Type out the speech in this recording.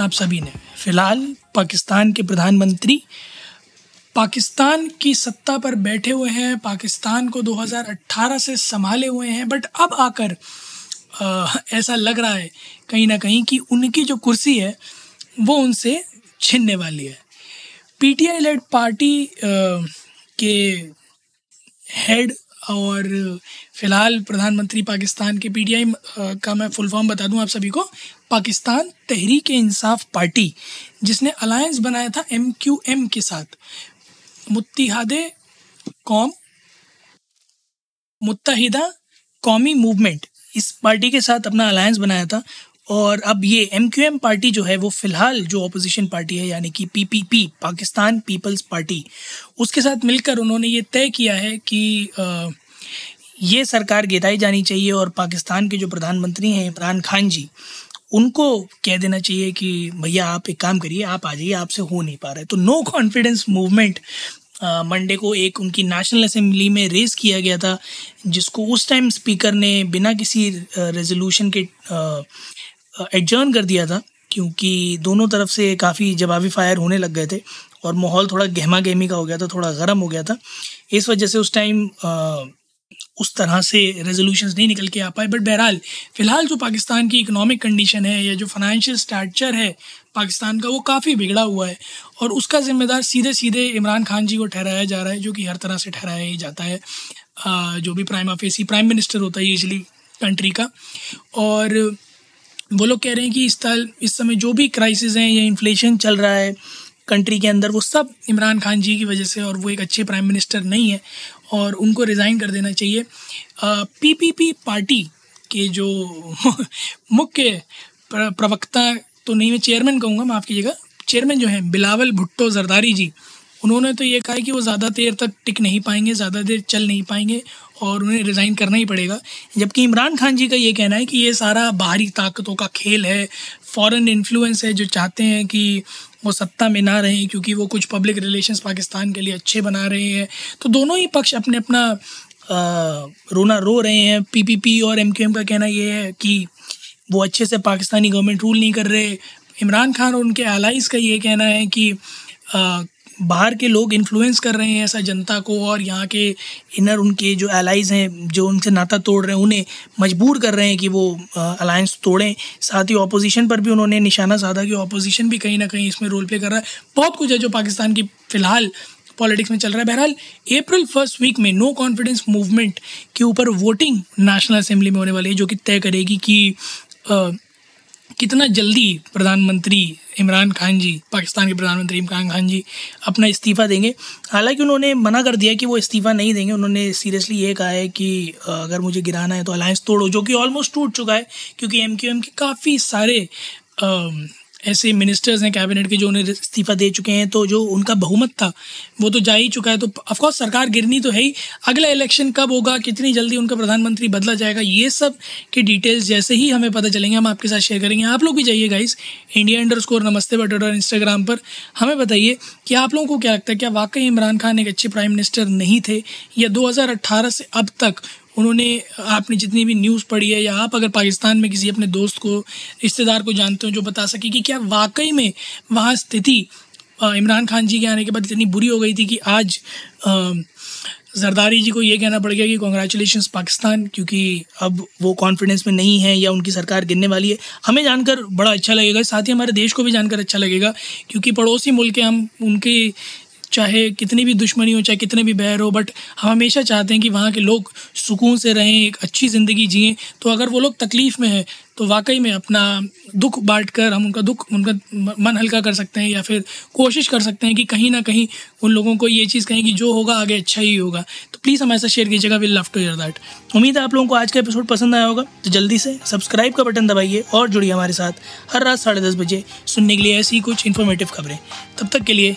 आप सभी ने। फ़िलहाल पाकिस्तान के प्रधानमंत्री पाकिस्तान की सत्ता पर बैठे हुए हैं पाकिस्तान को 2018 से संभाले हुए हैं बट अब आकर आ, ऐसा लग रहा है कहीं ना कहीं कि उनकी जो कुर्सी है वो उनसे छीनने वाली है। पीटीआई लेड पार्टी आ, के हेड और फ़िलहाल प्रधानमंत्री पाकिस्तान के पीटीआई का मैं फुल फॉर्म बता दूँ आप सभी को, पाकिस्तान तहरीक इंसाफ पार्टी, जिसने अलायंस बनाया था एम क्यू एम के साथ। मुत्तिहाद कौम, मुत्तहिदा कौमी मूवमेंट इस पार्टी के साथ अपना अलायंस बनाया था। और अब ये एम क्यू एम पार्टी जो है वो फ़िलहाल जो अपोजिशन पार्टी है, यानी कि P P P Pakistan peoples party उसके साथ मिलकर उन्होंने ये तय किया है कि ये सरकार गिराई जानी चाहिए और पाकिस्तान के जो प्रधानमंत्री हैं, इमरान खान जी, उनको कह देना चाहिए कि भैया आप एक काम करिए, आप आ जाइए, आपसे हो नहीं पा रहा है। तो नो कॉन्फिडेंस मूवमेंट मंडे को एक उनकी नेशनल असेंबली में रेस किया गया था, जिसको उस टाइम स्पीकर ने बिना किसी रेजोल्यूशन के एडजर्न कर दिया था, क्योंकि दोनों तरफ़ से काफ़ी जवाबी फायर होने लग गए थे और माहौल थोड़ा गहमा गहमी का हो गया था, थोड़ा गर्म हो गया था। इस वजह से उस टाइम उस तरह से रेजोल्यूशन नहीं निकल के आ पाए। बट बहरहाल, फ़िलहाल जो पाकिस्तान की इकोनॉमिक कंडीशन है या जो फाइनेंशियल स्ट्रक्चर है पाकिस्तान का, वो काफ़ी बिगड़ा हुआ है और उसका ज़िम्मेदार सीधे सीधे इमरान खान जी को ठहराया जा रहा है, जो कि हर तरह से ठहराया ही जाता है। जो भी प्राइम ऑफ़िस प्राइम मिनिस्टर होता है यूजली कंट्री का। और वो लोग कह रहे हैं कि इस साल, इस समय जो भी क्राइसिस हैं या इन्फ्लेशन चल रहा है कंट्री के अंदर, वो सब इमरान खान जी की वजह से और वो एक अच्छे प्राइम मिनिस्टर नहीं है और उनको रिज़ाइन कर देना चाहिए। पीपीपी पार्टी के जो मुख्य प्रवक्ता तो नहीं, मैं चेयरमैन कहूँगा माफ़ कीजिएगा चेयरमैन जो हैं, बिलावल भुट्टो जरदारी जी उन्होंने तो ये कहा कि वो ज़्यादा देर तक टिक नहीं पाएँगे ज़्यादा देर चल नहीं पाएँगे और उन्हें रिज़ाइन करना ही पड़ेगा। जबकि इमरान खान जी का ये कहना है कि ये सारा बाहरी ताकतों का खेल है फॉरेन इन्फ्लुएंस है जो चाहते हैं कि वो सत्ता में ना रहें क्योंकि वो कुछ पब्लिक रिलेशंस पाकिस्तान के लिए अच्छे बना रहे हैं। तो दोनों ही पक्ष अपने अपना आ, रोना रो रहे हैं। पीपीपी और एमक्यूएम का कहना ये है कि वो अच्छे से पाकिस्तानी गवर्नमेंट रूल नहीं कर रहे। इमरान खान और उनके एलाइज का ये कहना है कि आ, बाहर के लोग इन्फ्लुएंस कर रहे हैं ऐसा जनता को और यहाँ के इनर उनके जो एलाइज हैं जो उनसे नाता तोड़ रहे हैं उन्हें मजबूर कर रहे हैं कि वो अलायंस तोड़ें। साथ ही अपोजिशन पर भी उन्होंने निशाना साधा कि अपोजिशन भी कहीं ना कहीं इसमें रोल प्ले कर रहा है। बहुत कुछ है जो पाकिस्तान की फ़िलहाल पॉलिटिक्स में चल रहा है। बहरहाल अप्रैल फ़र्स्ट वीक में नो कॉन्फिडेंस मूवमेंट के ऊपर वोटिंग नेशनल असेंबली में होने वाली है जो कि तय करेगी कि आ, कितना जल्दी प्रधानमंत्री इमरान खान जी, पाकिस्तान के प्रधानमंत्री इमरान खान जी अपना इस्तीफ़ा देंगे। हालाँकि उन्होंने मना कर दिया कि वो इस्तीफ़ा नहीं देंगे। उन्होंने सीरियसली ये कहा है कि अगर मुझे गिराना है तो अलायंस तोड़ो, जो कि ऑलमोस्ट टूट चुका है, क्योंकि एम क्यू एम के काफ़ी सारे ऐसे मिनिस्टर्स हैं कैबिनेट के जो उन्हें इस्तीफ़ा दे चुके हैं तो जो उनका बहुमत था, वो तो जा ही चुका है। तो ऑफकोर्स सरकार गिरनी तो है ही। अगला इलेक्शन कब होगा, कितनी जल्दी उनका प्रधानमंत्री बदला जाएगा, ये सब के डिटेल्स जैसे ही हमें पता चलेंगे, हम आपके साथ शेयर करेंगे। आप लोग भी जाइए गाइस इंडिया इंडर स्कोर नमस्ते बट और इंस्टाग्राम पर। हमें बताइए कि आप लोगों को क्या लगता है, क्या वाकई इमरान खान एक अच्छे प्राइम मिनिस्टर नहीं थे, या दो से अब तक उन्होंने, आपने जितनी भी न्यूज़ पढ़ी है, या आप अगर पाकिस्तान में किसी अपने दोस्त को, रिश्तेदार को जानते हो, जो बता सके कि क्या वाकई में वहाँ स्थिति इमरान खान जी के आने के बाद इतनी बुरी हो गई थी कि आज जरदारी जी को ये कहना पड़ गया कि कॉन्ग्रेचुलेशन पाकिस्तान, क्योंकि अब वो कॉन्फिडेंस में नहीं है या उनकी सरकार गिरने वाली है। हमें जानकर बड़ा अच्छा लगेगा, साथ ही हमारे देश को भी जानकर अच्छा लगेगा, क्योंकि पड़ोसी मुल्क हम उनके चाहे कितनी भी दुश्मनी हो, चाहे कितने भी बैर हो बट हम हमेशा चाहते हैं कि वहाँ के लोग सुकून से रहें, एक अच्छी ज़िंदगी जिएँ। तो अगर वो लोग तकलीफ़ में है तो वाकई में अपना दुख बांट कर हम उनका दुख, उनका मन हल्का कर सकते हैं या फिर कोशिश कर सकते हैं कि कहीं ना कहीं उन लोगों को ये चीज़ कहें कि जो होगा, आगे अच्छा ही होगा। तो प्लीज़ हम ऐसा शेयर कीजिएगा will love to hear that उम्मीद है आप लोगों को आज का एपिसोड पसंद आया होगा तो जल्दी से सब्सक्राइब का बटन दबाइए और जुड़िए हमारे साथ हर रात साढ़े दस बजे सुनने के लिए ऐसी कुछ इन्फॉर्मेटिव खबरें। तब तक के लिए